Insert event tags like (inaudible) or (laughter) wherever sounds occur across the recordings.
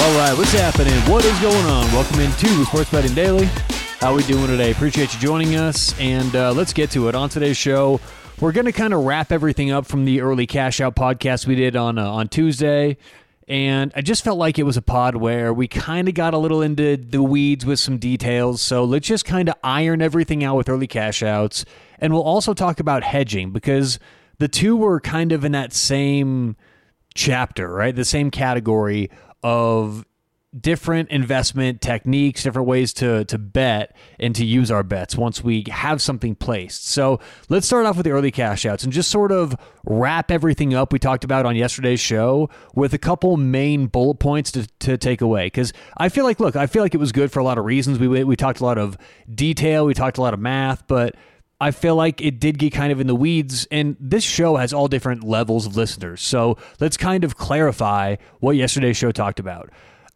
All right, what's happening? What is going on? Welcome into Sports Betting Daily. How we doing today? Appreciate you joining us, and uh, let's get to it. On today's show, we're going to kind of wrap everything up from the early cash out podcast we did on uh, on Tuesday, and I just felt like it was a pod where we kind of got a little into the weeds with some details. So let's just kind of iron everything out with early cash outs, and we'll also talk about hedging because the two were kind of in that same chapter, right? The same category of different investment techniques, different ways to to bet and to use our bets once we have something placed. So let's start off with the early cash outs and just sort of wrap everything up we talked about on yesterday's show with a couple main bullet points to, to take away. Because I feel like, look, I feel like it was good for a lot of reasons. We we talked a lot of detail, we talked a lot of math, but I feel like it did get kind of in the weeds, and this show has all different levels of listeners. So let's kind of clarify what yesterday's show talked about.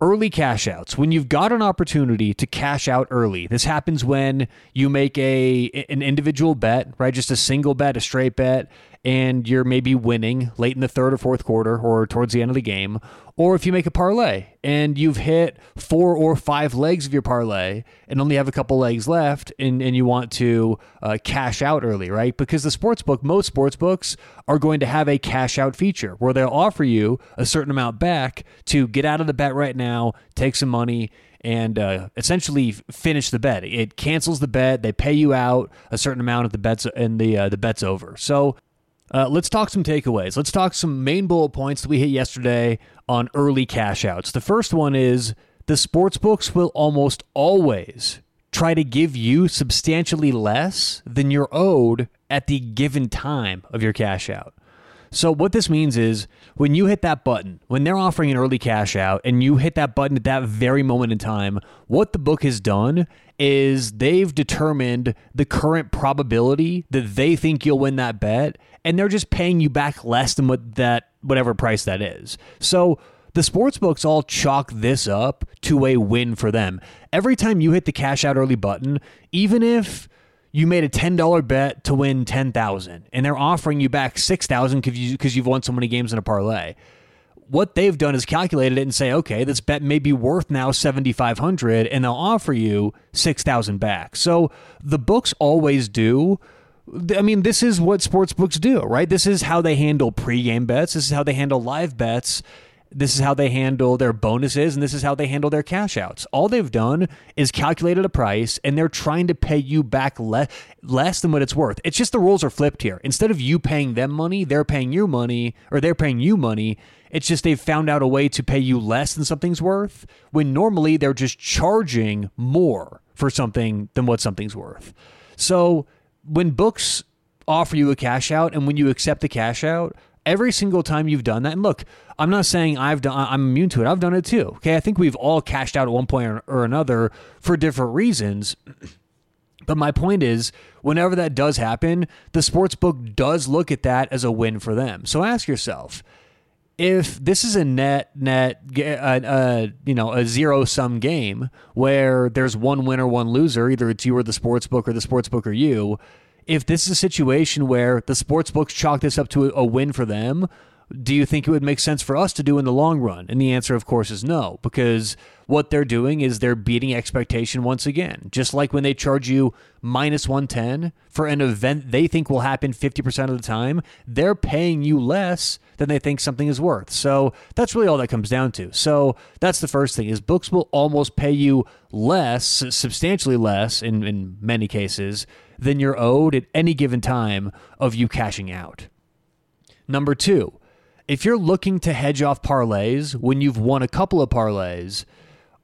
Early cash outs. When you've got an opportunity to cash out early, this happens when you make a an individual bet, right? Just a single bet, a straight bet, and you're maybe winning late in the third or fourth quarter or towards the end of the game, or if you make a parlay and you've hit four or five legs of your parlay and only have a couple legs left and, and you want to uh, cash out early, right? Because the sports book, most sports books are going to have a cash out feature where they'll offer you a certain amount back to get out of the bet right now, take some money, and uh, essentially finish the bet. It cancels the bet. They pay you out a certain amount of the bets and the uh, the bet's over. So uh, let's talk some takeaways. Let's talk some main bullet points that we hit yesterday on early cash outs. The first one is the sports books will almost always try to give you substantially less than you're owed at the given time of your cash out. So, what this means is when you hit that button, when they're offering an early cash out and you hit that button at that very moment in time, what the book has done is they've determined the current probability that they think you'll win that bet and they're just paying you back less than what that whatever price that is. So the sports books all chalk this up to a win for them. Every time you hit the cash out early button, even if you made a $10 bet to win 10,000 and they're offering you back 6,000 because you, you've won so many games in a parlay what they've done is calculated it and say, okay, this bet may be worth now 7,500 and they'll offer you 6,000 back. So the books always do. I mean, this is what sports books do, right? This is how they handle pregame bets. This is how they handle live bets. This is how they handle their bonuses, and this is how they handle their cash outs. All they've done is calculated a price, and they're trying to pay you back le- less than what it's worth. It's just the rules are flipped here. Instead of you paying them money, they're paying you money, or they're paying you money, it's just they've found out a way to pay you less than something's worth when normally they're just charging more for something than what something's worth. So when books offer you a cash out and when you accept the cash out, every single time you've done that, and look, I'm not saying I've done I'm immune to it. I've done it too. Okay. I think we've all cashed out at one point or another for different reasons. (clears throat) But my point is, whenever that does happen, the sports book does look at that as a win for them. So ask yourself, if this is a net net uh, uh, you know a zero sum game where there's one winner one loser either it's you or the sports book or the sports book or you if this is a situation where the sports books chalk this up to a, a win for them do you think it would make sense for us to do in the long run? And the answer, of course, is no, because what they're doing is they're beating expectation once again. Just like when they charge you minus 110 for an event they think will happen 50% of the time, they're paying you less than they think something is worth. So that's really all that comes down to. So that's the first thing is books will almost pay you less, substantially less in, in many cases, than you're owed at any given time of you cashing out. Number two, if you're looking to hedge off parlays when you've won a couple of parlays,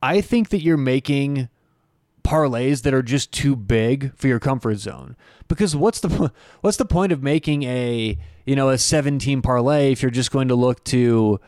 I think that you're making parlays that are just too big for your comfort zone. Because what's the (laughs) what's the point of making a you know a 17 parlay if you're just going to look to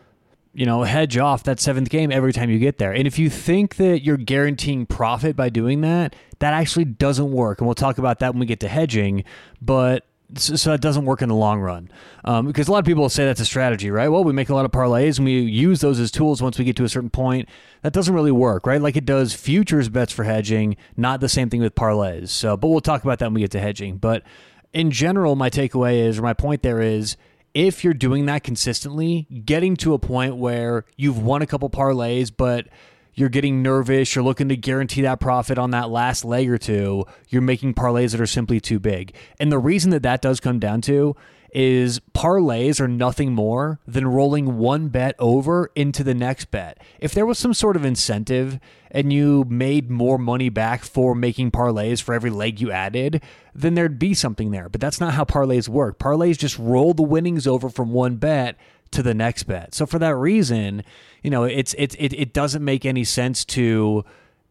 you know hedge off that seventh game every time you get there? And if you think that you're guaranteeing profit by doing that, that actually doesn't work. And we'll talk about that when we get to hedging. But so it doesn't work in the long run. Um, because a lot of people say that's a strategy, right? Well, we make a lot of parlays and we use those as tools once we get to a certain point. That doesn't really work, right? Like it does futures bets for hedging, not the same thing with parlays. So, but we'll talk about that when we get to hedging. But in general, my takeaway is, or my point there is, if you're doing that consistently, getting to a point where you've won a couple parlays, but you're getting nervous, you're looking to guarantee that profit on that last leg or two, you're making parlays that are simply too big. And the reason that that does come down to is parlays are nothing more than rolling one bet over into the next bet. If there was some sort of incentive and you made more money back for making parlays for every leg you added, then there'd be something there. But that's not how parlays work. Parlays just roll the winnings over from one bet to the next bet. So for that reason, you know, it's it's it, it doesn't make any sense to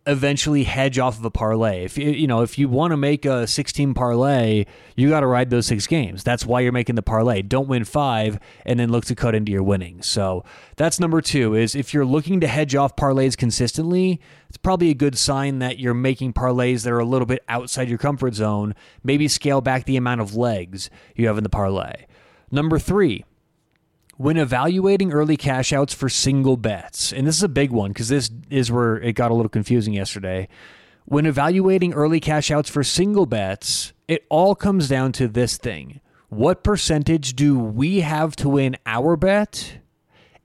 eventually hedge off of a parlay. If you, know, if you want to make a 16 parlay, you got to ride those six games. That's why you're making the parlay. Don't win five and then look to cut into your winnings. So that's number two is if you're looking to hedge off parlays consistently, it's probably a good sign that you're making parlays that are a little bit outside your comfort zone. Maybe scale back the amount of legs you have in the parlay. Number three, when evaluating early cash outs for single bets, and this is a big one because this is where it got a little confusing yesterday. When evaluating early cash outs for single bets, it all comes down to this thing. What percentage do we have to win our bet?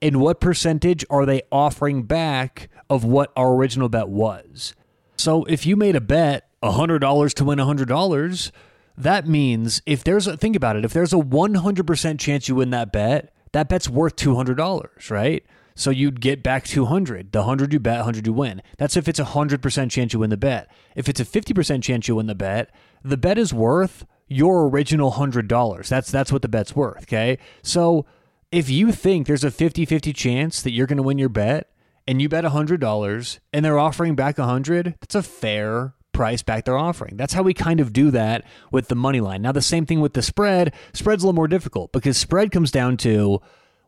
And what percentage are they offering back of what our original bet was? So if you made a bet $100 to win $100, that means if there's a think about it, if there's a 100% chance you win that bet, that bet's worth $200, right? So you'd get back 200. The 100 you bet, 100 you win. That's if it's a 100% chance you win the bet. If it's a 50% chance you win the bet, the bet is worth your original $100. That's that's what the bet's worth, okay? So if you think there's a 50-50 chance that you're going to win your bet and you bet $100 and they're offering back 100, that's a fair price back they're offering. That's how we kind of do that with the money line. Now, the same thing with the spread. Spread's a little more difficult because spread comes down to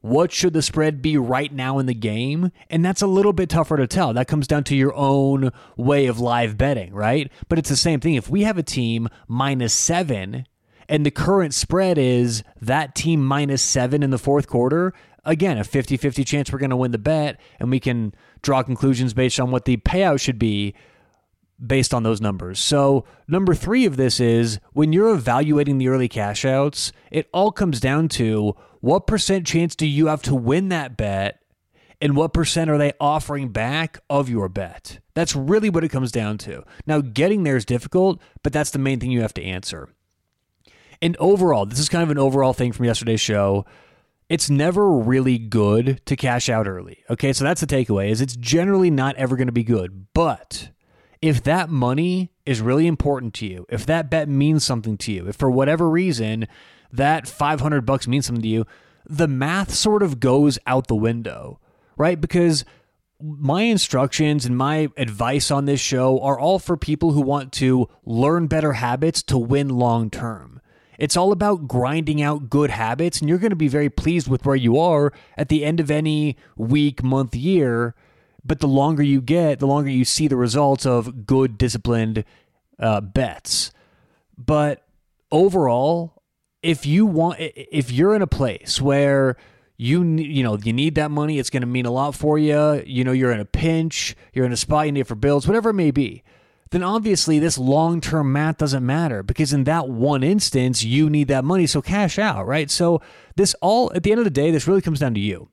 what should the spread be right now in the game? And that's a little bit tougher to tell. That comes down to your own way of live betting, right? But it's the same thing. If we have a team minus seven and the current spread is that team minus seven in the fourth quarter, again, a 50 50 chance we're going to win the bet, and we can draw conclusions based on what the payout should be based on those numbers. So, number three of this is when you're evaluating the early cash outs, it all comes down to what percent chance do you have to win that bet and what percent are they offering back of your bet? That's really what it comes down to. Now, getting there is difficult, but that's the main thing you have to answer. And overall, this is kind of an overall thing from yesterday's show. It's never really good to cash out early. Okay, so that's the takeaway is it's generally not ever going to be good. But if that money is really important to you, if that bet means something to you, if for whatever reason that 500 bucks means something to you, the math sort of goes out the window, right? Because my instructions and my advice on this show are all for people who want to learn better habits to win long term. It's all about grinding out good habits, and you're going to be very pleased with where you are at the end of any week, month, year but the longer you get, the longer you see the results of good, disciplined uh, bets. But overall, if you want, if you're in a place where you you know you need that money, it's going to mean a lot for you. You know you're in a pinch, you're in a spot you need for bills, whatever it may be. Then obviously this long term math doesn't matter because in that one instance you need that money, so cash out, right? So this all at the end of the day, this really comes down to you,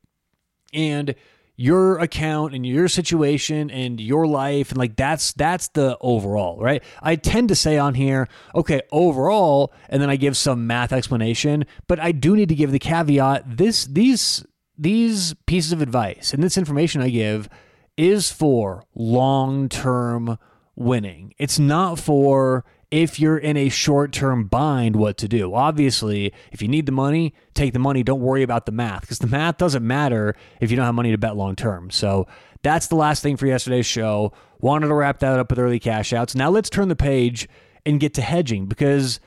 and your account and your situation and your life and like that's that's the overall right? I tend to say on here okay overall and then i give some math explanation but i do need to give the caveat this these these pieces of advice and this information i give is for long-term winning. It's not for if you're in a short term bind, what to do. Obviously, if you need the money, take the money. Don't worry about the math because the math doesn't matter if you don't have money to bet long term. So that's the last thing for yesterday's show. Wanted to wrap that up with early cash outs. Now let's turn the page and get to hedging because.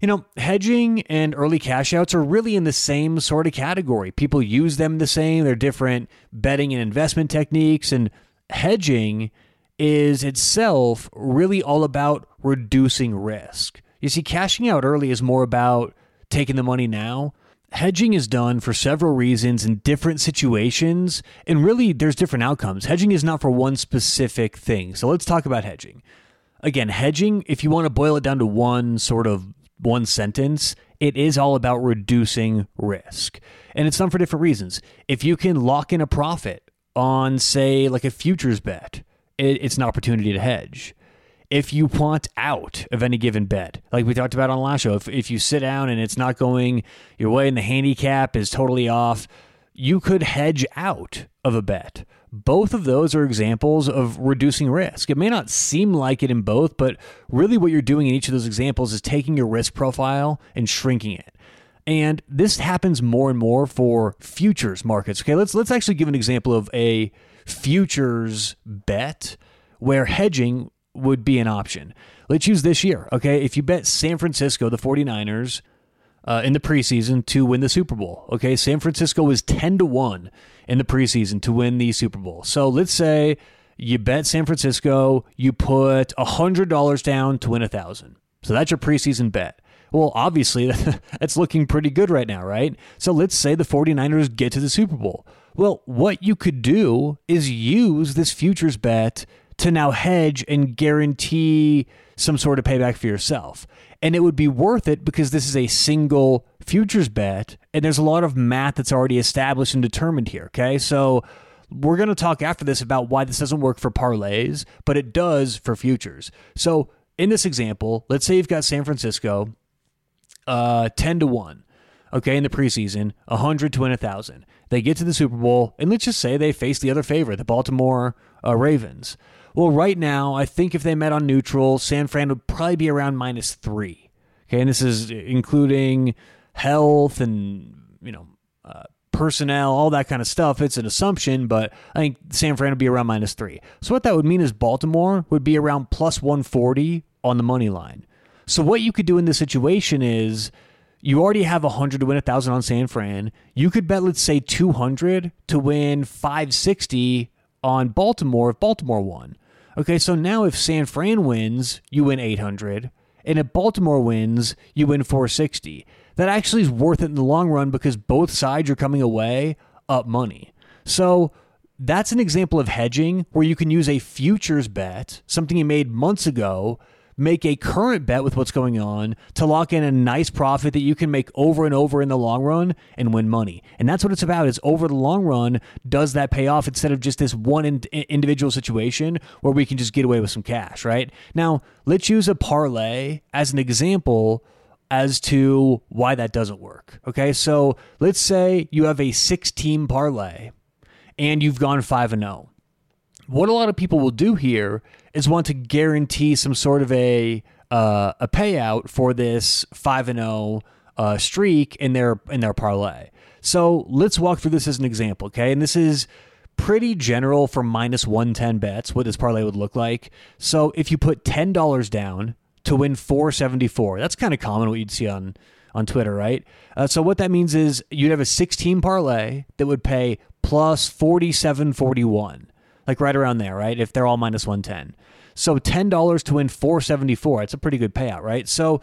You know, hedging and early cash outs are really in the same sort of category. People use them the same. They're different betting and investment techniques. And hedging is itself really all about reducing risk. You see, cashing out early is more about taking the money now. Hedging is done for several reasons in different situations, and really there's different outcomes. Hedging is not for one specific thing. So let's talk about hedging. Again, hedging, if you want to boil it down to one sort of one sentence, it is all about reducing risk. And it's done for different reasons. If you can lock in a profit on, say, like a futures bet, it's an opportunity to hedge. If you want out of any given bet, like we talked about on the last show, if, if you sit down and it's not going your way and the handicap is totally off, you could hedge out of a bet. Both of those are examples of reducing risk. It may not seem like it in both, but really what you're doing in each of those examples is taking your risk profile and shrinking it. And this happens more and more for futures markets. Okay, let's let's actually give an example of a futures bet where hedging would be an option. Let's use this year. Okay, if you bet San Francisco, the 49ers, uh, in the preseason to win the Super Bowl. Okay, San Francisco was 10 to 1 in the preseason to win the Super Bowl. So let's say you bet San Francisco, you put $100 down to win a 1000 So that's your preseason bet. Well, obviously, (laughs) that's looking pretty good right now, right? So let's say the 49ers get to the Super Bowl. Well, what you could do is use this futures bet to now hedge and guarantee some sort of payback for yourself. And it would be worth it because this is a single futures bet and there's a lot of math that's already established and determined here okay? So we're going to talk after this about why this doesn't work for parlays but it does for futures. So in this example let's say you've got san francisco uh, 10 to 1 okay in the preseason 100 to win 1000 they get to the super bowl and let's just say they face the other favorite the baltimore uh, ravens well, right now, I think if they met on neutral, San Fran would probably be around minus three. Okay, and this is including health and you know uh, personnel, all that kind of stuff. It's an assumption, but I think San Fran would be around minus three. So what that would mean is Baltimore would be around plus 140 on the money line. So what you could do in this situation is you already have 100 to win 1000 on San Fran. You could bet let's say 200 to win 560 on Baltimore if Baltimore won. Okay, so now if San Fran wins, you win 800, and if Baltimore wins, you win 460. That actually is worth it in the long run because both sides are coming away up money. So that's an example of hedging where you can use a futures bet, something you made months ago, make a current bet with what's going on to lock in a nice profit that you can make over and over in the long run and win money. And that's what it's about is over the long run, does that pay off instead of just this one in- individual situation where we can just get away with some cash, right? Now, let's use a parlay as an example as to why that doesn't work. Okay, so let's say you have a six team parlay and you've gone 5 and 0. What a lot of people will do here is want to guarantee some sort of a uh, a payout for this five and zero oh, uh, streak in their in their parlay. So let's walk through this as an example, okay? And this is pretty general for minus one ten bets. What this parlay would look like. So if you put ten dollars down to win four seventy four, that's kind of common what you'd see on on Twitter, right? Uh, so what that means is you'd have a 16 parlay that would pay plus 47.41 like right around there, right? If they're all minus 110. So $10 to win 474, it's a pretty good payout, right? So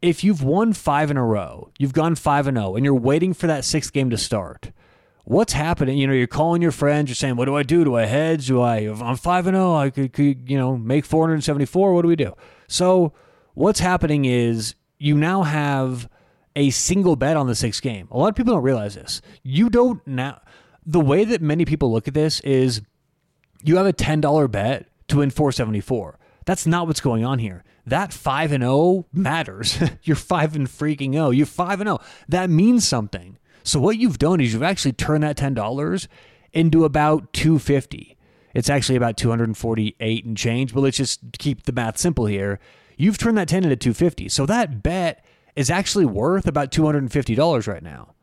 if you've won 5 in a row, you've gone 5 and 0 and you're waiting for that 6th game to start. What's happening? You know, you're calling your friends, you're saying, "What do I do? Do I hedge? Do I I'm 5 and 0, I could, could, you know, make 474. What do we do?" So, what's happening is you now have a single bet on the sixth game. A lot of people don't realize this. You don't now. The way that many people look at this is you have a $10 bet to win 474. That's not what's going on here. That 5 and 0 matters. (laughs) You're 5 and freaking 0. You're 5 and 0. That means something. So what you've done is you've actually turned that $10 into about 250. It's actually about 248 and change, but let's just keep the math simple here. You've turned that 10 into 250. So that bet is actually worth about $250 right now.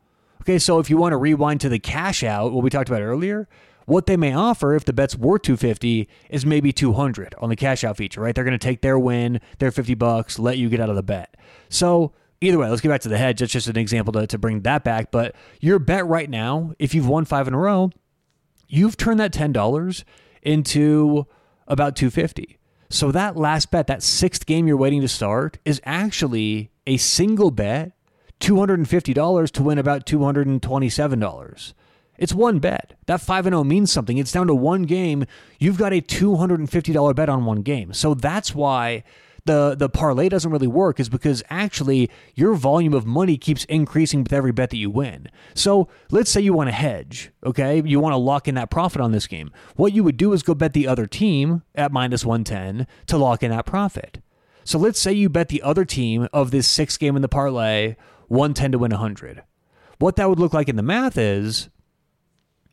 Okay, so if you want to rewind to the cash out, what we talked about earlier, what they may offer if the bet's worth 250 is maybe 200 on the cash out feature, right? They're going to take their win, their 50 bucks, let you get out of the bet. So either way, let's get back to the hedge. That's just an example to, to bring that back. But your bet right now, if you've won five in a row, you've turned that $10 into about 250. So that last bet, that sixth game you're waiting to start, is actually a single bet, $250 to win about $227. It's one bet. That 5 0 means something. It's down to one game. You've got a $250 bet on one game. So that's why the the parlay doesn't really work is because actually your volume of money keeps increasing with every bet that you win. So let's say you want to hedge, okay? You want to lock in that profit on this game. What you would do is go bet the other team at minus 110 to lock in that profit. So let's say you bet the other team of this six game in the parlay 110 to win 100. What that would look like in the math is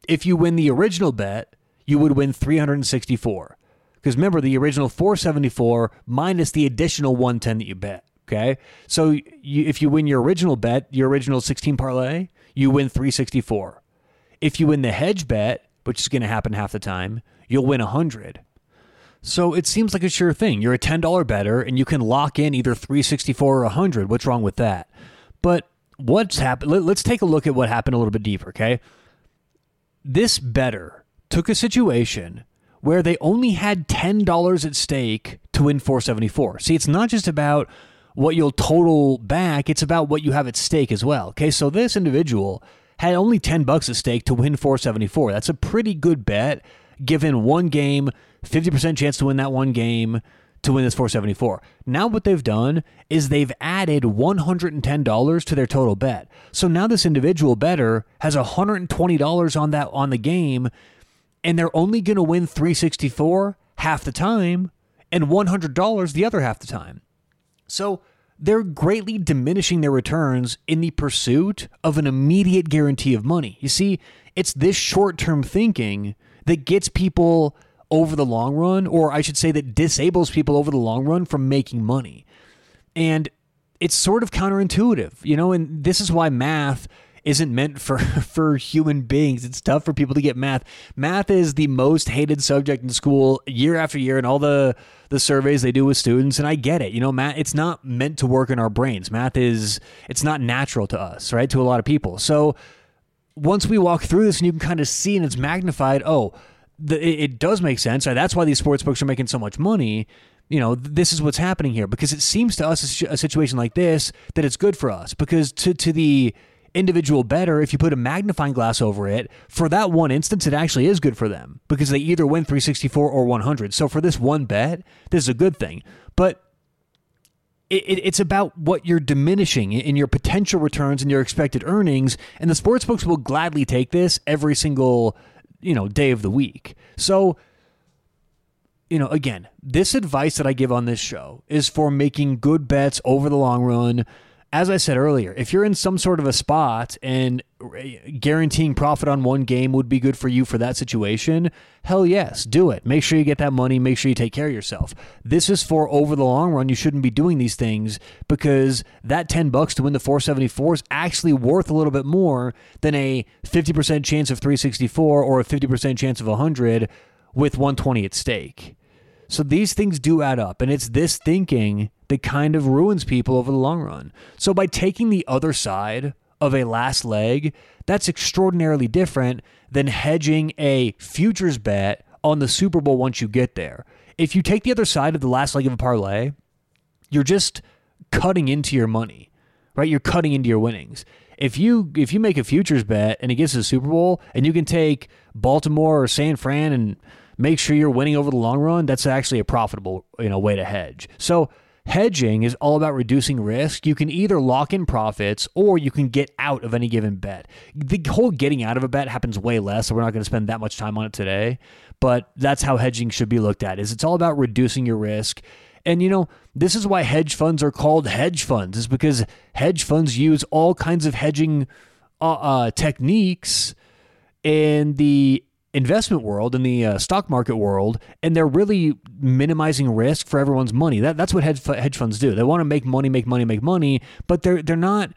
if you win the original bet, you would win 364. Because remember, the original 474 minus the additional 110 that you bet. Okay. So you, if you win your original bet, your original 16 parlay, you win 364. If you win the hedge bet, which is going to happen half the time, you'll win 100. So it seems like a sure thing. You're a $10 bettor and you can lock in either 364 or 100. What's wrong with that? But what's happened? Let's take a look at what happened a little bit deeper, okay? This bettor took a situation where they only had $10 at stake to win 474. See, it's not just about what you'll total back, it's about what you have at stake as well. Okay, so this individual had only 10 bucks at stake to win 474. That's a pretty good bet given one game, 50% chance to win that one game to win this 474. Now what they've done is they've added $110 to their total bet. So now this individual bettor has $120 on that on the game and they're only going to win 364 half the time and $100 the other half the time. So they're greatly diminishing their returns in the pursuit of an immediate guarantee of money. You see, it's this short term thinking that gets people over the long run, or I should say, that disables people over the long run from making money. And it's sort of counterintuitive, you know, and this is why math isn't meant for (laughs) for human beings. It's tough for people to get math. Math is the most hated subject in school year after year, and all the the surveys they do with students. And I get it. You know, math. It's not meant to work in our brains. Math is it's not natural to us, right? To a lot of people. So once we walk through this, and you can kind of see, and it's magnified. Oh. The, it, does make sense. That's why these sports books are making so much money you know, this is what's happening here because it seems to us a situation like this that it's good for us because to to the individual bettor if you put a magnifying glass over it. For that one instance, it actually is good for them because they either win 364 or 100. So for this one bet, this is a good thing. But it, it, it's about what you're diminishing in your potential returns and your expected earnings, and the sports books will gladly take this every single you know day of the week. So you know, again, this advice that I give on this show is for making good bets over the long run as I said earlier, if you're in some sort of a spot and uh, guaranteeing profit on one game would be good for you for that situation, hell yes, do it. Make sure you get that money, make sure you take care of yourself. This is for over the long run. You shouldn't be doing these things because that 10 bucks to win the 474 is actually worth a little bit more than a 50% chance of 364 or a 50% chance of 100 with 120 at stake. So these things do add up, and it's this thinking that kind of ruins people over the long run. So by taking the other side of a last leg, that's extraordinarily different than hedging a futures bet on the Super Bowl once you get there. If you take the other side of the last leg of a parlay, you're just cutting into your money, right? You're cutting into your winnings. If you if you make a futures bet and it gets to the Super Bowl and you can take Baltimore or San Fran and make sure you're winning over the long run, that's actually a profitable you know way to hedge. So hedging is all about reducing risk. You can either lock in profits or you can get out of any given bet. The whole getting out of a bet happens way less, so we're not going to spend that much time on it today. But that's how hedging should be looked at. Is it's all about reducing your risk. And you know, this is why hedge funds are called hedge funds, is because hedge funds use all kinds of hedging uh, uh, techniques and the investment world in the uh, stock market world and they're really minimizing risk for everyone's money. That, that's what hedge, funds do. They want to make money make money make money but they're they're not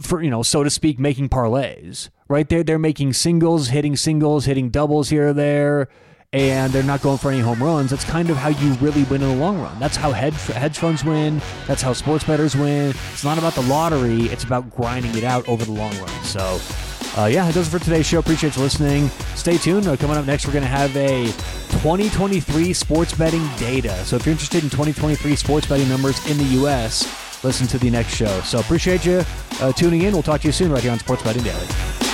for you know so to speak making parlays right? They're, they're making singles hitting singles hitting doubles here or there and they're not going for any home runs. That's kind of how you really win in the long run. That's how hedge, hedge funds win. That's how sports bettors win. It's not about the lottery. It's about grinding it out over the long run. So uh, yeah, that does it for today's show. Appreciate you listening. Stay tuned. Uh, coming up next, we're going to have a 2023 sports betting data. So if you're interested in 2023 sports betting numbers in the U.S., listen to the next show. So appreciate you uh, tuning in. We'll talk to you soon right here on Sports Betting Daily.